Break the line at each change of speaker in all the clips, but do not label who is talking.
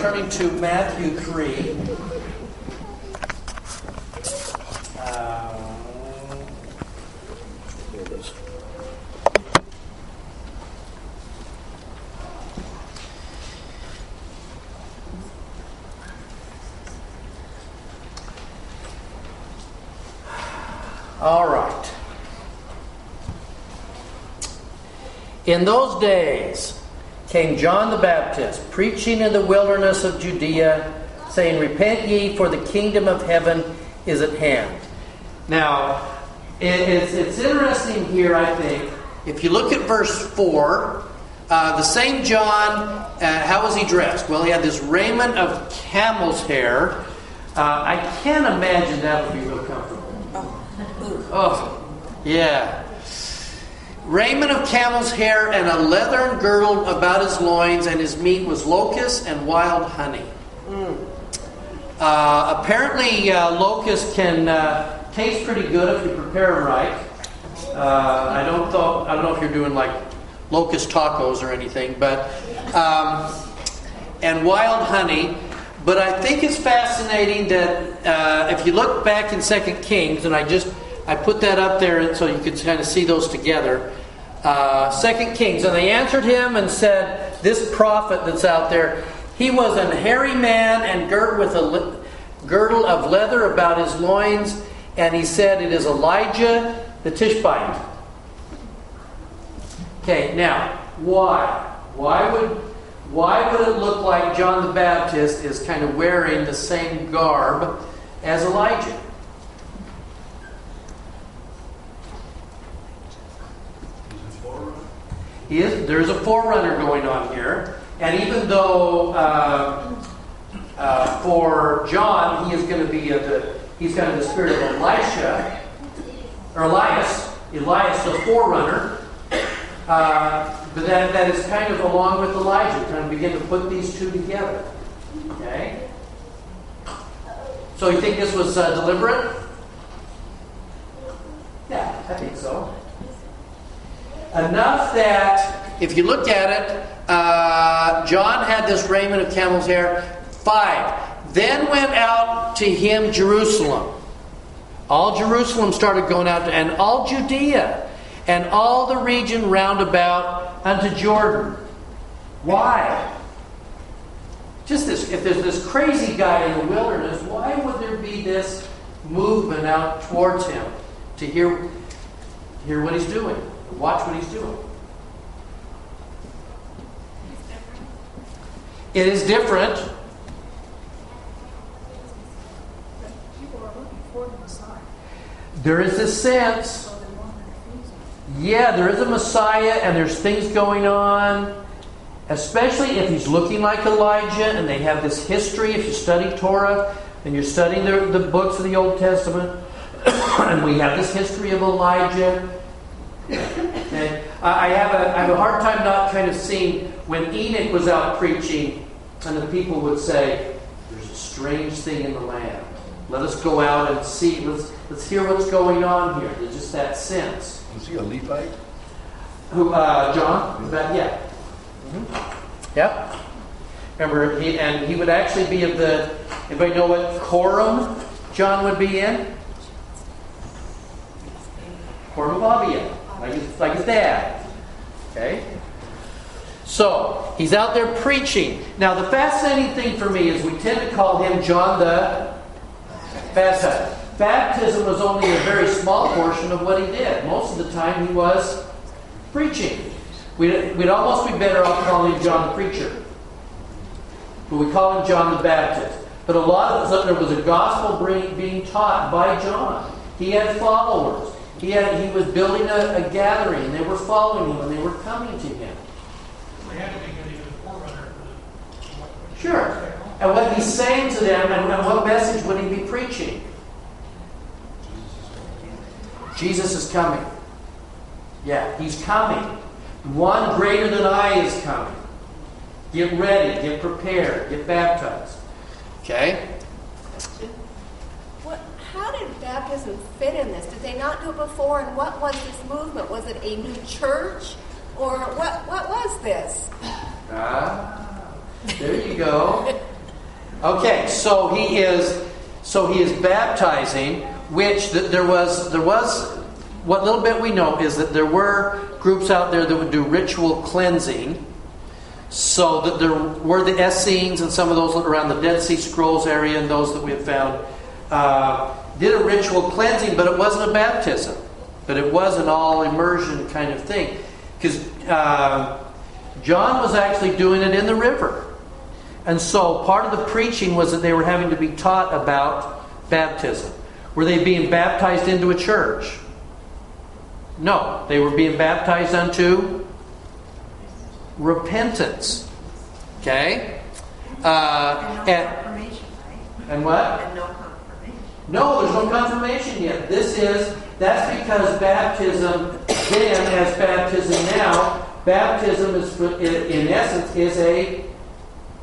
turning to Matthew 3. Uh,
There it is.
All right. In those days came John the Baptist, preaching in the wilderness of Judea, saying, Repent ye, for the kingdom of heaven is at hand. Now, it's, it's interesting here, I think. If you look at verse 4, uh, the same John, uh, how was he dressed? Well, he had this raiment of camel's hair. Uh, I can't imagine that would be real comfortable. Oh, yeah. Raiment of camel's hair and a leathern girdle about his loins, and his meat was locusts and wild honey. Uh, apparently, uh, locusts can uh, taste pretty good if you prepare them right. Uh, I don't thought, I don't know if you're doing like locust tacos or anything, but um, and wild honey. But I think it's fascinating that uh, if you look back in Second Kings, and I just I put that up there so you could kind of see those together. Uh, Second Kings, and they answered him and said, "This prophet that's out there, he was an hairy man and girt with a li- girdle of leather about his loins, and he said, It is Elijah the Tishbite." Okay, now why? Why would why would it look like John the Baptist is kind of wearing the same garb as Elijah? Is, there's a forerunner going on here. And even though uh, uh, for John, he is going to be a, the, he's got the spirit of Elisha, or Elias, Elias the forerunner. Uh, but that, that is kind of along with Elijah, kind of begin to put these two together. Okay? So you think this was uh, deliberate? Yeah, I think so. Enough that, if you look at it, uh, John had this raiment of camel's hair. Five. Then went out to him Jerusalem. All Jerusalem started going out, to, and all Judea, and all the region round about unto Jordan. Why? Just this, if there's this crazy guy in the wilderness, why would there be this movement out towards him to hear, hear what he's doing, watch what he's doing? It is different. There is a sense, yeah, there is a Messiah and there's things going on, especially if he's looking like Elijah and they have this history. If you study Torah and you're studying the, the books of the Old Testament, and we have this history of Elijah. And I have a I have a hard time not kind of seeing when Enoch was out preaching, and the people would say, "There's a strange thing in the land. Let us go out and see. Let's let's hear what's going on here." There's just that sense.
Was he a Levite?
Who, uh, John? That yeah? Yep. Remember, he, and he would actually be of the. Anybody know what quorum John would be in? Quorum of Abia, like his, like his dad. Okay. So he's out there preaching. Now, the fascinating thing for me is we tend to call him John the Baptizer. Baptism was only a very small portion of what he did. Most of the time, he was preaching. We'd, we'd almost be better off calling him John the Preacher. But we call him John the Baptist. But a lot of there was a gospel being taught by John. He had followers. He, had, he was building a, a gathering. And they were following him and they were coming to him.
They had to be good even forerunner.
Sure. And what he's saying to them, and, and what message would he be preaching? Jesus is coming. Yeah, he's coming. One greater than I is coming. Get ready, get prepared, get baptized. Okay?
How did baptism fit in this? Did they not do it before? And what was this movement? Was it a new church? Or what, what was this?
Ah, there you go. Okay, so he is so he is baptizing, which th- there was there was what little bit we know is that there were groups out there that would do ritual cleansing. So that there were the Essenes and some of those around the Dead Sea Scrolls area and those that we have found uh, did a ritual cleansing, but it wasn't a baptism, but it was an all immersion kind of thing because uh, John was actually doing it in the river. And so part of the preaching was that they were having to be taught about baptism. Were they being baptized into a church? No, they were being baptized unto repentance. Okay? Uh,
And no
and,
confirmation, right?
and what?
And no.
No, there's no confirmation yet. This is, that's because baptism then, as baptism now, baptism is, in essence, is a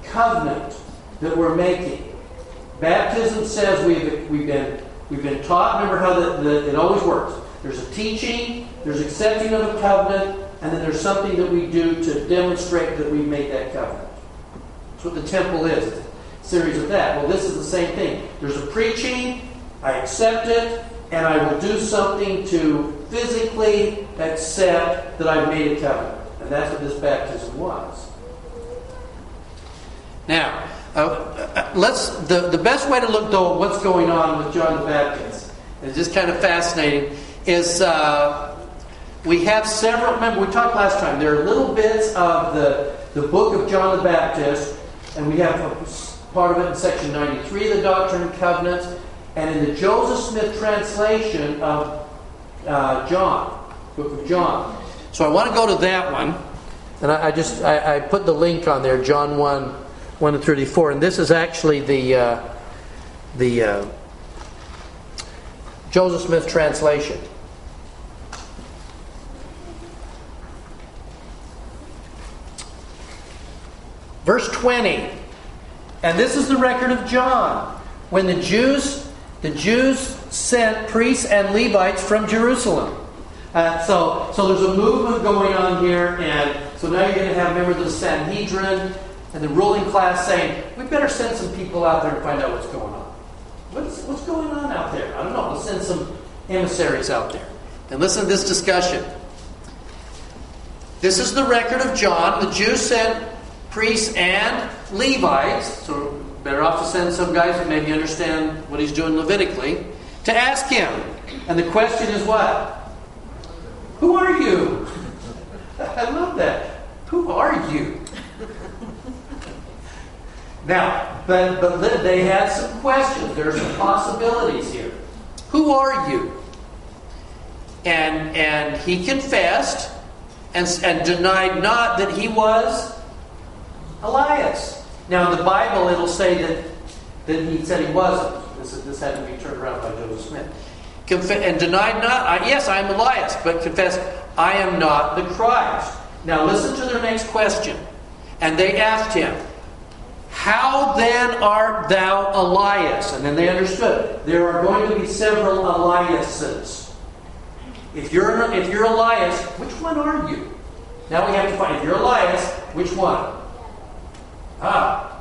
covenant that we're making. Baptism says we've, we've, been, we've been taught, remember how the, the, it always works. There's a teaching, there's accepting of a covenant, and then there's something that we do to demonstrate that we made that covenant. That's what the temple is. It's a series of that. Well, this is the same thing. There's a preaching, I accept it, and I will do something to physically accept that I've made a covenant. And that's what this baptism was. Now, uh, uh, let's the, the best way to look though at what's going on with John the Baptist, and it's just kind of fascinating, is uh, we have several. Remember, we talked last time. There are little bits of the the book of John the Baptist, and we have part of it in section 93 of the Doctrine and Covenants, and in the Joseph Smith translation of uh, John, book of John. So I want to go to that one, and I, I just I, I put the link on there, John one. 1 to 34. And this is actually the, uh, the uh, Joseph Smith translation. Verse 20. And this is the record of John. When the Jews, the Jews sent priests and Levites from Jerusalem. Uh, so, so there's a movement going on here, and so now you're going to have members of the Sanhedrin and the ruling class saying, we better send some people out there to find out what's going on. What's, what's going on out there? I don't know. Let's send some emissaries out there. And listen to this discussion. This is the record of John. The Jews sent priests and Levites, so better off to send some guys who maybe understand what he's doing Levitically, to ask him. And the question is what? Who are you? I love that. Who are you? Now, but, but they had some questions. There are some possibilities here. Who are you? And, and he confessed and, and denied not that he was Elias. Now, in the Bible, it'll say that, that he said he wasn't. This, this had to be turned around by Joseph Smith. Conf- and denied not, I, yes, I am Elias, but confessed, I am not the Christ. Now, listen to their next question. And they asked him, how then art thou Elias? And then they understood. There are going to be several Eliases. If you're, if you're Elias, which one are you? Now we have to find. If you're Elias, which one? Ah.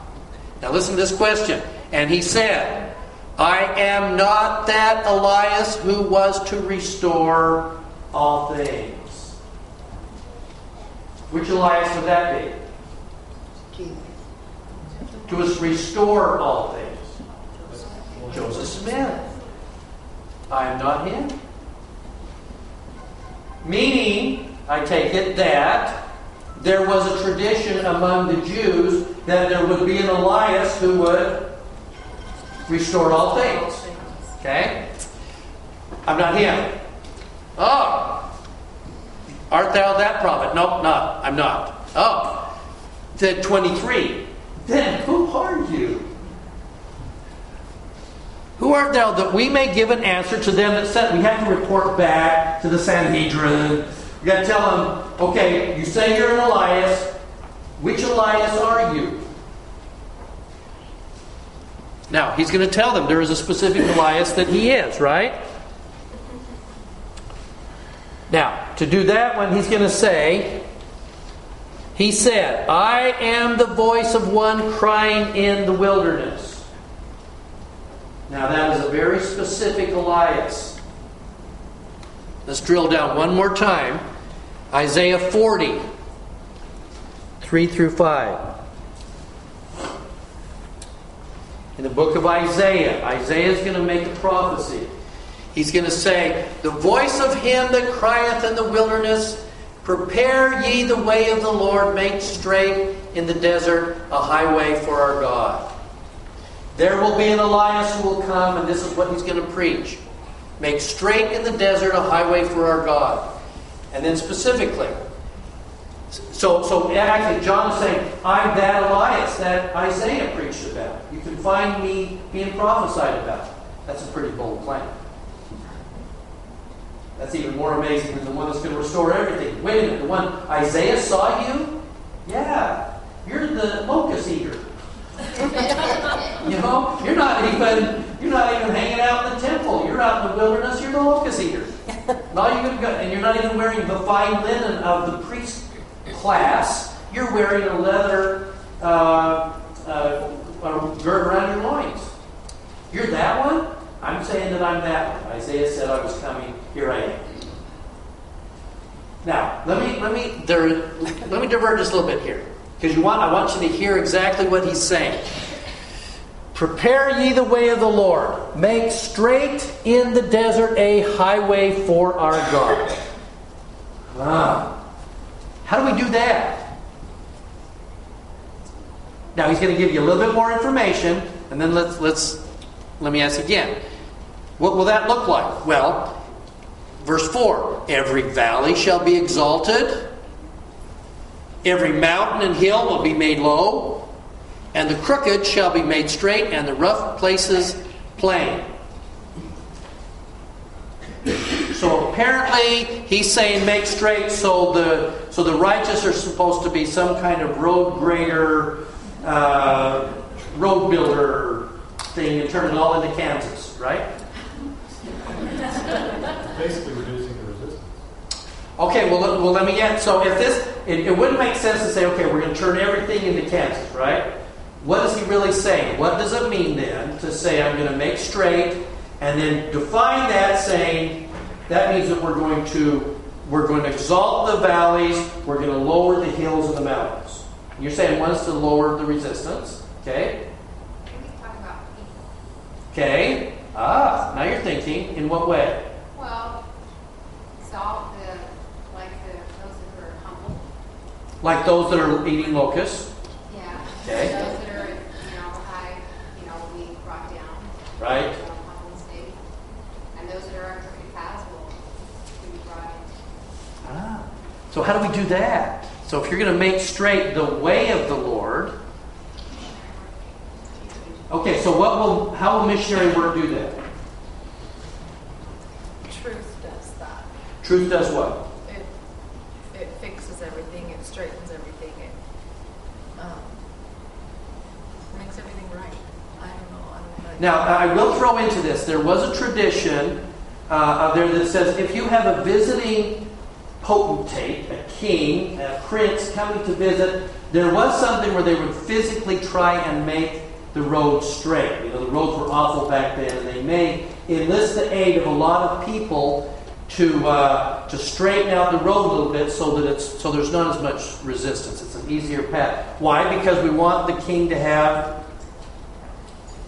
Now listen to this question. And he said, I am not that Elias who was to restore all things. Which Elias would that be?
Jesus.
to restore all things. Joseph Smith. I am not him. Meaning, I take it that there was a tradition among the Jews that there would be an Elias who would restore all things. Okay? I'm not him. Oh. Art thou that prophet? Nope, not. I'm not. Oh. Said 23. Then who are you? Who art thou that we may give an answer to them that sent? We have to report back to the Sanhedrin. We got to tell them, okay, you say you're an Elias. Which Elias are you? Now, he's going to tell them there is a specific Elias that he is, right? Now, to do that one, he's going to say, He said, I am the voice of one crying in the wilderness. Now, that is a very specific Elias. Let's drill down one more time. Isaiah 40, 3 through 5. In the book of Isaiah, Isaiah is going to make a prophecy. He's going to say, The voice of him that crieth in the wilderness, Prepare ye the way of the Lord, make straight in the desert a highway for our God. There will be an Elias who will come, and this is what he's going to preach. Make straight in the desert a highway for our God. And then specifically, so, so actually, John is saying, I'm that Elias that Isaiah preached about. You can find me being prophesied about. That's a pretty bold claim. That's even more amazing than the one that's going to restore everything. Wait a minute, the one Isaiah saw you? Yeah, you're the locust eater. you know, you're not even you're not even hanging out in the temple. You're out in the wilderness. You're the locust eater. Not even and you're not even wearing the fine linen of the priest class. You're wearing a leather uh, uh, girt around your loins. You're that one. I'm saying that I'm that one. Isaiah said I was coming. Here I am. Now, let me let me there, let me divert just a little bit here because you want I want you to hear exactly what he's saying. Prepare ye the way of the Lord. Make straight in the desert a highway for our God. Ah. How do we do that? Now he's going to give you a little bit more information, and then let's let's let me ask again. What will that look like? Well, verse 4 Every valley shall be exalted, every mountain and hill will be made low, and the crooked shall be made straight, and the rough places plain. So apparently he's saying make straight so the so the righteous are supposed to be some kind of road grader, uh, road builder thing and turn it all into Kansas, right?
Basically reducing the resistance.
Okay, well, let- well, let me get. So, if this, it, it wouldn't make sense to say, okay, we're going to turn everything into Kansas, right? What is he really saying? What does it mean then to say I'm going to make straight, and then define that saying that means that we're going to we're going to exalt the valleys, we're going to lower the hills and the mountains. You're saying one is to lower the resistance, okay?
Maybe talk about people.
Okay. Ah, now you're thinking. In what way?
Well, exalt the, like the, those that are humble.
Like those that are eating locusts,
Yeah.
Okay.
Those that are, you know, high, you know, will be brought down.
Right?
You know, humble state. And those that are on crooked paths will be brought in.
Ah. So how do we do that? So if you're going to make straight the way of the Lord, okay. So what will how will missionary work do that?
Truth does that.
Truth does what?
It, it fixes everything, it straightens everything, it um, makes everything right. I don't know. I don't know.
Now I will throw into this. There was a tradition uh, out there that says if you have a visiting potentate, a king, a prince coming to visit, there was something where they would physically try and make the road straight. You know, the roads were awful back then, and they may enlist the aid of a lot of people to uh, to straighten out the road a little bit so that it's so there's not as much resistance. It's an easier path. Why? Because we want the king to have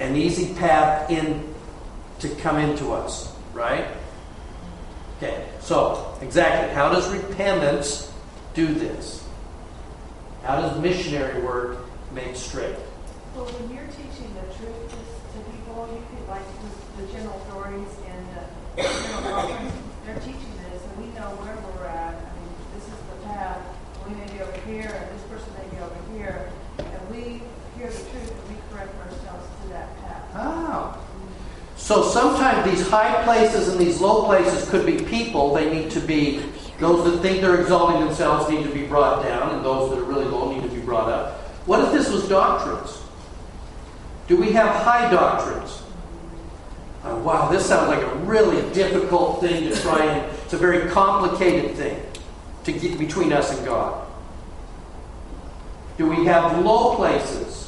an easy path in to come into us, right? Okay, so exactly, how does repentance do this? How does missionary work make straight?
Well, when you're teaching the truth to, people, you could, like, the, general authorities and the general they're teaching this, and we know where we're at. I mean, this is the path. We may be over here, and this person may be over here, and we hear the truth, and we ourselves to that path.
Ah. So sometimes these high places and these low places could be people. They need to be, those that think they're exalting themselves need to be brought down, and those that are really low need to be brought up. What if this was doctrines? Do we have high doctrines? Oh, wow, this sounds like a really difficult thing to try and, it's a very complicated thing to get between us and God. Do we have low places?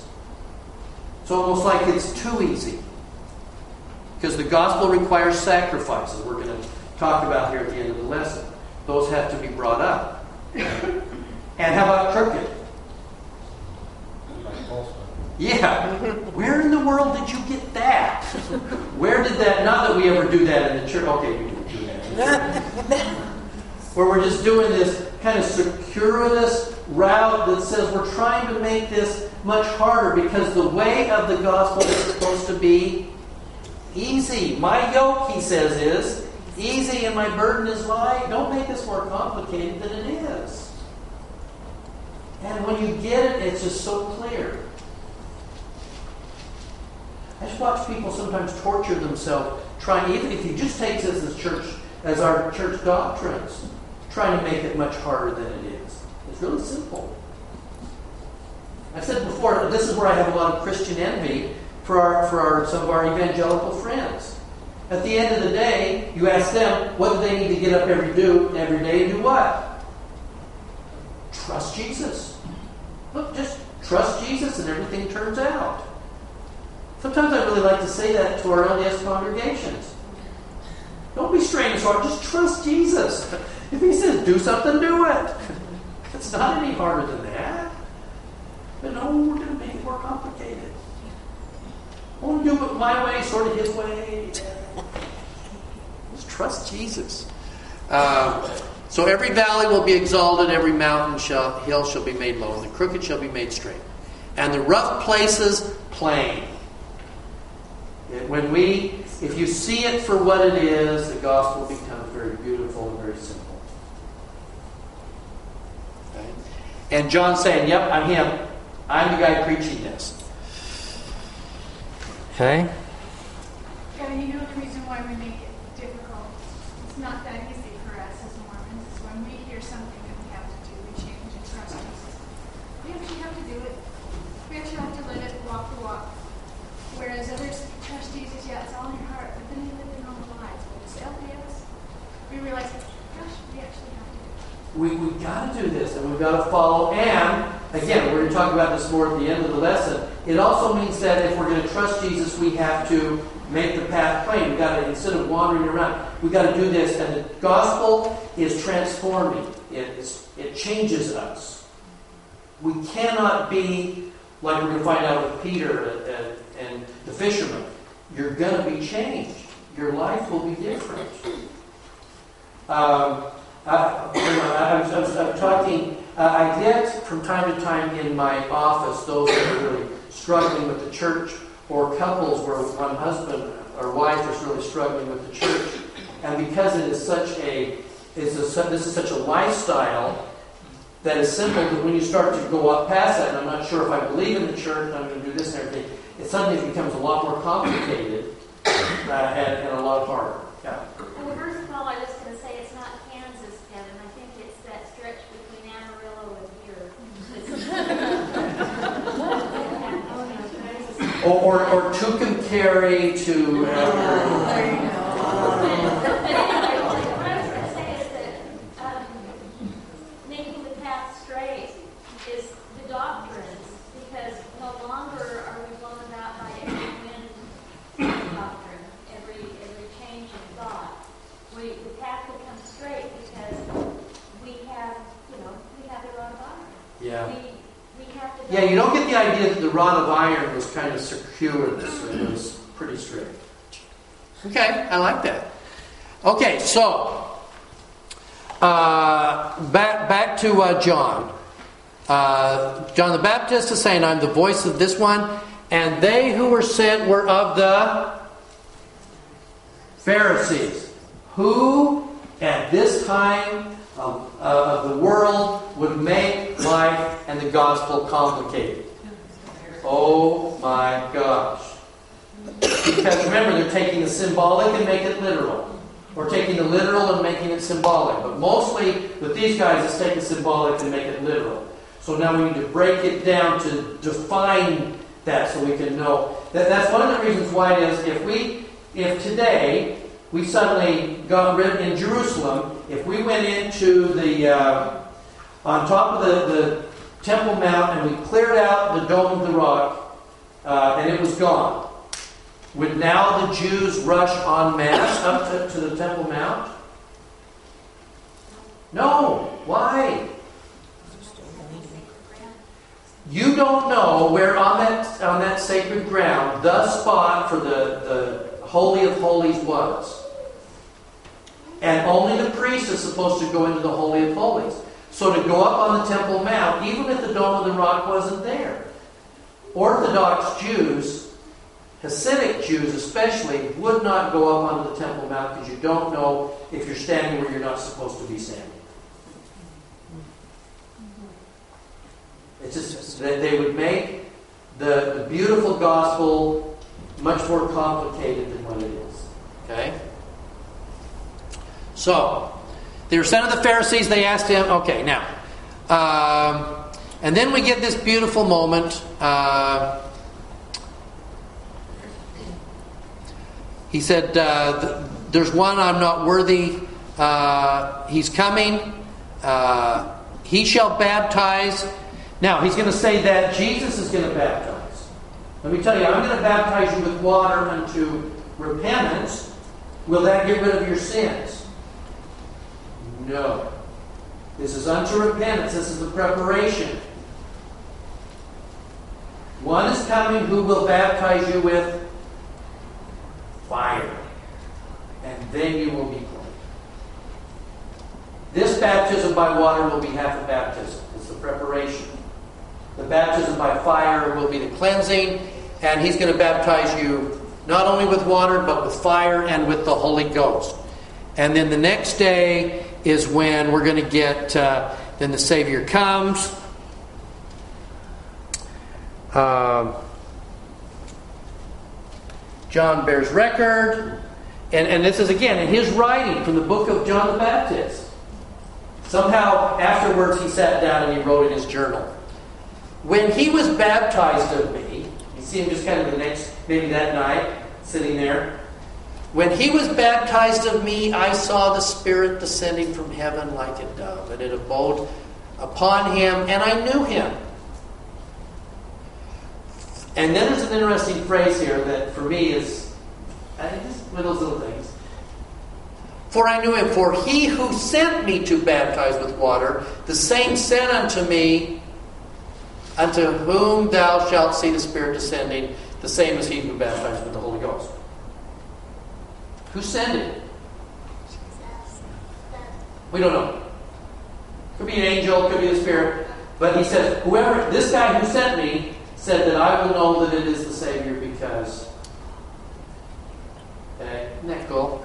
It's almost like it's too easy. Because the gospel requires sacrifices. We're going to talk about here at the end of the lesson. Those have to be brought up. and how about crooked? Yeah. Where in the world did you get that? Where did that? Not that we ever do that in the church. Okay, we do do that. Where we're just doing this kind of circuitous route that says we're trying to make this much harder because the way of the gospel is supposed to be easy. My yoke, he says, is easy and my burden is light. Don't make this more complicated than it is. And when you get it, it's just so clear. I just watch people sometimes torture themselves trying, even if you just take this as church, as our church doctrines, trying to make it much harder than it is. It's really simple. I've said before, this is where I have a lot of Christian envy for our, for our, some of our evangelical friends. At the end of the day, you ask them, what do they need to get up every do every day and do what? Trust Jesus. Look, just trust Jesus and everything turns out. Sometimes I really like to say that to our LDS congregations. Don't be strange or just trust Jesus. If he says do something, do it. It's not any harder than that. But no, we're going to make it more complicated. To do it my way, sort of his way. Just trust Jesus. Uh, so every valley will be exalted, every mountain shall, hill shall be made low, and the crooked shall be made straight, and the rough places plain. When we, if you see it for what it is, the gospel becomes very beautiful and very simple. Okay? And John's saying, Yep, I'm him. I'm the guy preaching this. Okay?
Yeah, you know the reason why we make it difficult? It's not that easy for us as Mormons. Is when we hear something that we have to do, we change and trust Jesus. We actually have to do it. We actually have to live it, walk the walk. Whereas others trust Jesus, yeah, it's all in your heart, but then they live their normal lives. But it's LDS, we realize, gosh, we actually have to do it.
We, we got to do this and we've got to follow. And again, we're going to talk about this more at the end of the lesson. It also means that if we're going to trust Jesus, we have to make the path plain. We've got to instead of wandering around, we've got to do this. And the gospel is transforming. It's, it changes us. We cannot be like we're going to find out with Peter and, and, and the fisherman. You're going to be changed. Your life will be different. Um, I, I, was, I, was, I was talking, uh, I get from time to time in my office those that are really struggling with the church or couples where one husband or wife is really struggling with the church. And because it is such a, it's a, this is such a lifestyle that is simple that when you start to go up past that, and I'm not sure if I believe in the church, and I'm going to do this and everything, it suddenly becomes a lot more complicated uh, and, and a lot harder. Yeah.
Well, first of all, I was going to say it's not Kansas, Kevin. I think it's that stretch between Amarillo and.
Or, or, or carry to. Uh,
But anyway, what I was going to say is that um, making the path straight is the doctrines, because no longer are we blown about by every wind doctrine, every every change in thought. We the path becomes straight because we have, you know, we have the rod of iron.
yeah.
We we have to.
Yeah, you don't get the idea that the rod of iron was kind of circuitous. It was pretty straight. Okay, I like that. Okay, so uh, back back to uh, John. Uh, John the Baptist is saying, "I'm the voice of this one," and they who were sent were of the Pharisees, who at this time of, uh, of the world would make life and the gospel complicated. Oh my gosh. Because remember, they're taking the symbolic and make it literal. Or taking the literal and making it symbolic. But mostly with these guys, it's the symbolic and make it literal. So now we need to break it down to define that so we can know. That, that's one of the reasons why it is if we, if today we suddenly got rid in Jerusalem, if we went into the, uh, on top of the, the Temple Mount and we cleared out the dome of the rock uh, and it was gone, would now the Jews rush en masse up to, to the Temple Mount? No. Why? You don't know where on that on that sacred ground the spot for the, the Holy of Holies was. And only the priest is supposed to go into the Holy of Holies. So to go up on the Temple Mount, even if the Dome of the Rock wasn't there, Orthodox Jews, Hasidic Jews especially, would not go up onto the Temple Mount because you don't know if you're standing where you're not supposed to be standing. It's just that they would make the, the beautiful gospel much more complicated than what it is. Okay? So, they were sent to the Pharisees. They asked him, okay, now, um, and then we get this beautiful moment. Uh, he said, uh, There's one I'm not worthy. Uh, he's coming. Uh, he shall baptize. Now, he's going to say that Jesus is going to baptize. Let me tell you, I'm going to baptize you with water unto repentance. Will that get rid of your sins? No. This is unto repentance. This is the preparation. One is coming who will baptize you with fire, and then you will be clean. This baptism by water will be half a baptism. It's the preparation. Baptism by fire will be the cleansing, and he's going to baptize you not only with water, but with fire and with the Holy Ghost. And then the next day is when we're going to get, uh, then the Savior comes. Um, John bears record, and, and this is again in his writing from the book of John the Baptist. Somehow afterwards he sat down and he wrote in his journal. When he was baptized of me, you see him just kind of the next, maybe that night, sitting there. When he was baptized of me, I saw the Spirit descending from heaven like a dove, and it abode upon him, and I knew him. And then there's an interesting phrase here that for me is, I just one of those little things. For I knew him, for he who sent me to baptize with water, the same said unto me, unto whom thou shalt see the Spirit descending, the same as he who baptized with the Holy Ghost. Who sent it? We don't know. Could be an angel, could be the Spirit. But he says, whoever, this guy who sent me said that I will know that it is the Savior because. Okay, isn't that cool?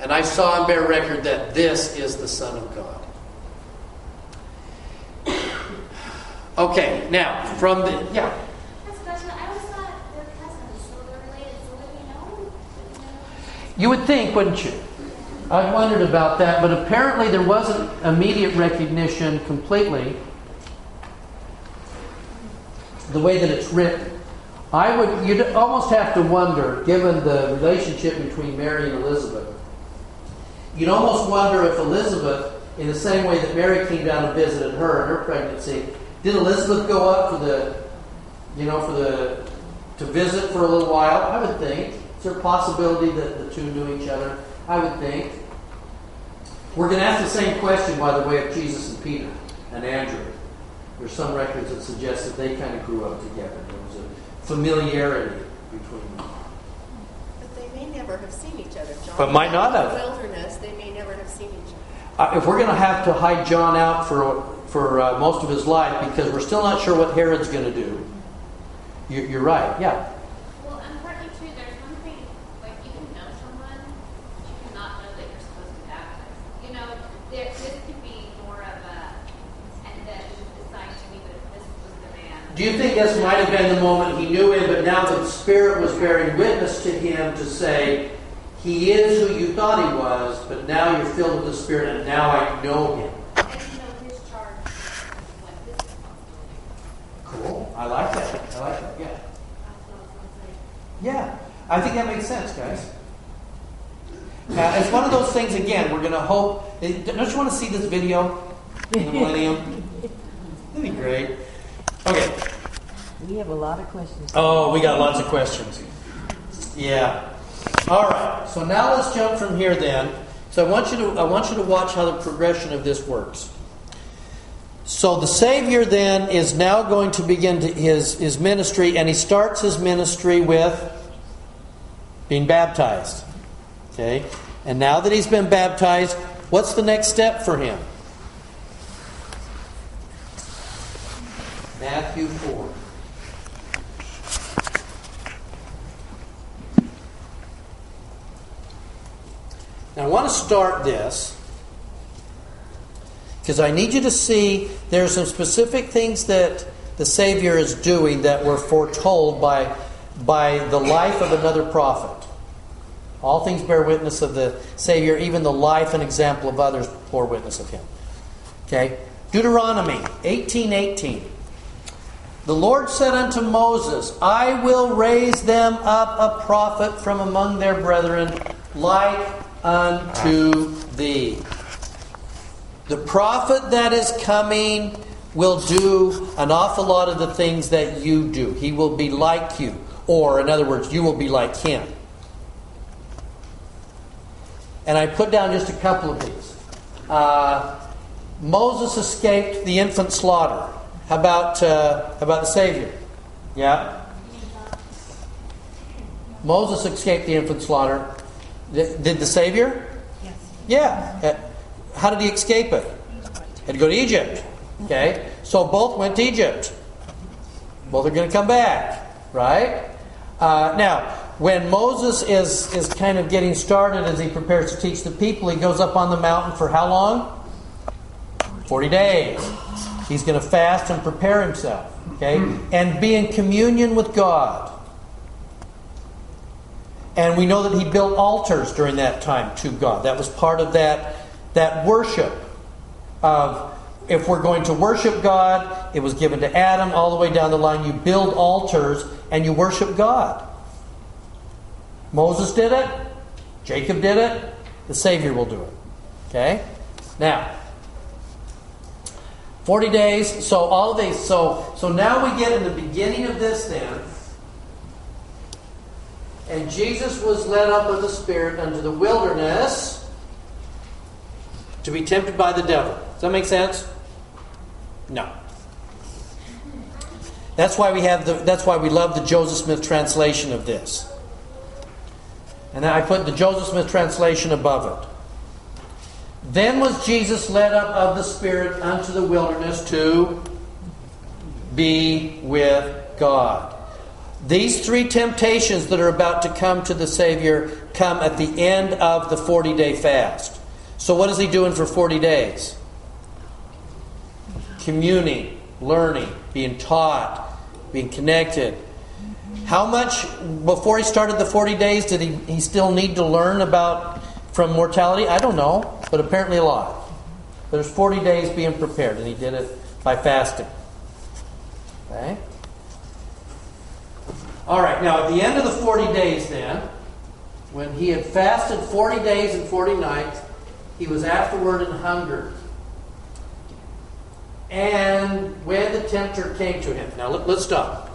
And I saw and bear record that this is the Son of God. Okay, now, from the. Yeah.
That's a question. I always thought they're cousins, so they're related. So would we know? Would we know?
You would think, wouldn't you? I wondered about that, but apparently there wasn't immediate recognition completely. The way that it's written, I would you'd almost have to wonder, given the relationship between Mary and Elizabeth, you'd almost wonder if Elizabeth, in the same way that Mary came down and visited her in her pregnancy, did Elizabeth go up for the, you know, for the to visit for a little while? I would think. Is there a possibility that the two knew each other? I would think. We're going to ask the same question, by the way, of Jesus and Peter and Andrew. There's some records that suggest that they kind of grew up together. There was a familiarity between them.
But they may never have seen each other, John.
But might not
In
have.
the wilderness, they may never have seen each other.
Uh, if we're going to have to hide John out for for uh, most of his life because we're still not sure what Herod's going to do, you, you're right. Yeah.
Well, and partly too, there's one thing, like you can know someone, but you cannot know that you're supposed to baptize. You know, there, this could be more of a, and then decide to me that this was the man.
Do you think this might have been the moment he knew him, but now the Spirit was bearing witness to him to say, He is who you thought he was, but now you're filled with the Spirit, and now I know him?
And you know his charge, what his responsibility.
Cool. I like that. I like that. Yeah.
I was gonna say.
Yeah. I think that makes sense, guys. Uh, it's one of those things, again, we're going to hope. Don't you want to see this video in the Millennium? That'd be great. Okay.
We have a lot of questions.
Oh, we got lots of questions. Yeah. All right. So now let's jump from here then. So I want you to I want you to watch how the progression of this works. So the Savior then is now going to begin to his, his ministry, and he starts his ministry with being baptized. Okay? And now that he's been baptized, what's the next step for him? Matthew 4. Now, I want to start this because I need you to see there are some specific things that the Savior is doing that were foretold by, by the life of another prophet. All things bear witness of the Savior, even the life and example of others bore witness of him. Okay? Deuteronomy 18:18. The Lord said unto Moses, I will raise them up a prophet from among their brethren, like unto thee. The prophet that is coming will do an awful lot of the things that you do. He will be like you. Or, in other words, you will be like him. And I put down just a couple of these. Uh, Moses escaped the infant slaughter. How about, uh, how about the Savior? Yeah? Moses escaped the infant slaughter. Did the Savior?
Yes.
Yeah. How did he escape it? Had to go to Egypt. Okay? So both went to Egypt. Both are going to come back. Right? Uh, now, when Moses is, is kind of getting started as he prepares to teach the people, he goes up on the mountain for how long? 40 days. He's going to fast and prepare himself. Okay? And be in communion with God. And we know that he built altars during that time to God. That was part of that, that worship of if we're going to worship God, it was given to Adam all the way down the line. You build altars and you worship God. Moses did it, Jacob did it, the Savior will do it. Okay? Now, 40 days, so all these, so so now we get in the beginning of this then. And Jesus was led up of the Spirit unto the wilderness to be tempted by the devil. Does that make sense? No. That's why we have the that's why we love the Joseph Smith translation of this. And I put the Joseph Smith translation above it. Then was Jesus led up of the Spirit unto the wilderness to be with God. These three temptations that are about to come to the Savior come at the end of the 40 day fast. So, what is he doing for 40 days? Communing, learning, being taught, being connected. How much before he started the 40 days did he, he still need to learn about from mortality? I don't know, but apparently a lot. There's 40 days being prepared, and he did it by fasting. Okay? All right, now at the end of the 40 days, then, when he had fasted 40 days and 40 nights, he was afterward and hungered. And when the tempter came to him. Now, let, us stop.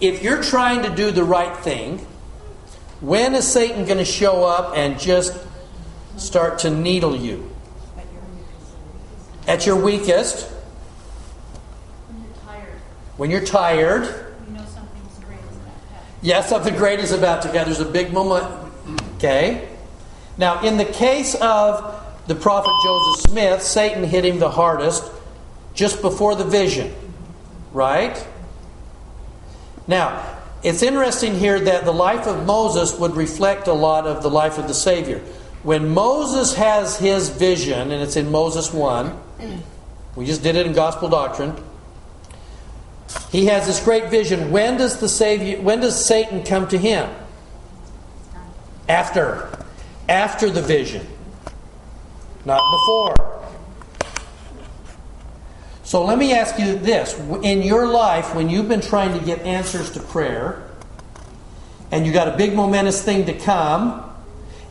If you're trying to do the right thing, when is Satan going to show up and just start to needle you? At your weakest.
When you're tired,
When you're tired.
you know something's great is about to happen.
Yeah, something great is about to happen. There's a big moment. Okay? Now, in the case of the prophet Joseph Smith, Satan hit him the hardest just before the vision. Right? Now, it's interesting here that the life of Moses would reflect a lot of the life of the Savior. When Moses has his vision, and it's in Moses 1, we just did it in Gospel Doctrine. He has this great vision. When does the Savior when does Satan come to him? After. After the vision. Not before. So let me ask you this. In your life, when you've been trying to get answers to prayer, and you got a big momentous thing to come,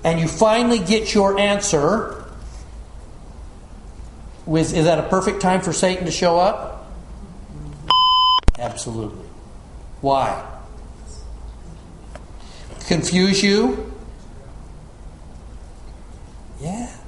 and you finally get your answer, Was, is that a perfect time for Satan to show up? Absolutely. Why? Confuse you? Yeah.